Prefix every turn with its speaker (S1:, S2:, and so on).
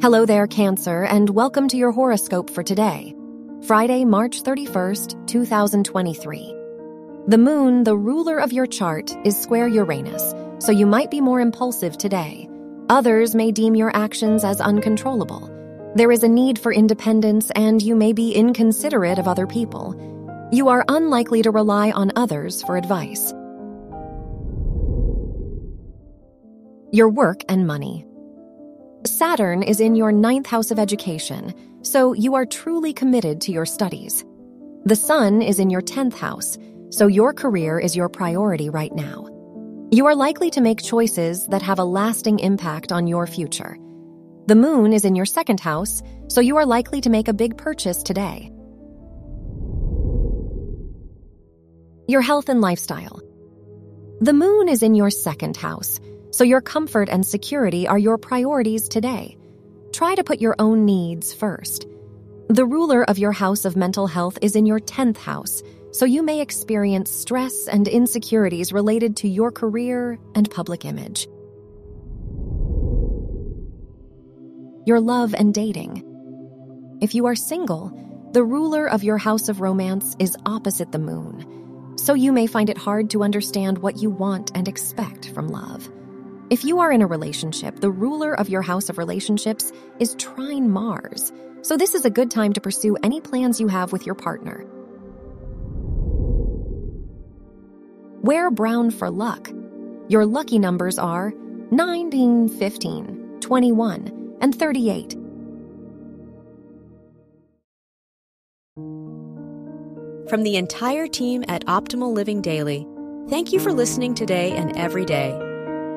S1: Hello there, Cancer, and welcome to your horoscope for today, Friday, March 31st, 2023. The moon, the ruler of your chart, is square Uranus, so you might be more impulsive today. Others may deem your actions as uncontrollable. There is a need for independence, and you may be inconsiderate of other people. You are unlikely to rely on others for advice. Your work and money. Saturn is in your ninth house of education, so you are truly committed to your studies. The Sun is in your 10th house, so your career is your priority right now. You are likely to make choices that have a lasting impact on your future. The Moon is in your second house, so you are likely to make a big purchase today. Your health and lifestyle. The Moon is in your second house so your comfort and security are your priorities today. Try to put your own needs first. The ruler of your house of mental health is in your 10th house, so you may experience stress and insecurities related to your career and public image. Your love and dating. If you are single, the ruler of your house of romance is opposite the moon, so you may find it hard to understand what you want and expect from love. If you are in a relationship, the ruler of your house of relationships is trine Mars, so this is a good time to pursue any plans you have with your partner. Wear brown for luck. Your lucky numbers are 19, 15, 21, and 38.
S2: From the entire team at Optimal Living Daily, thank you for listening today and every day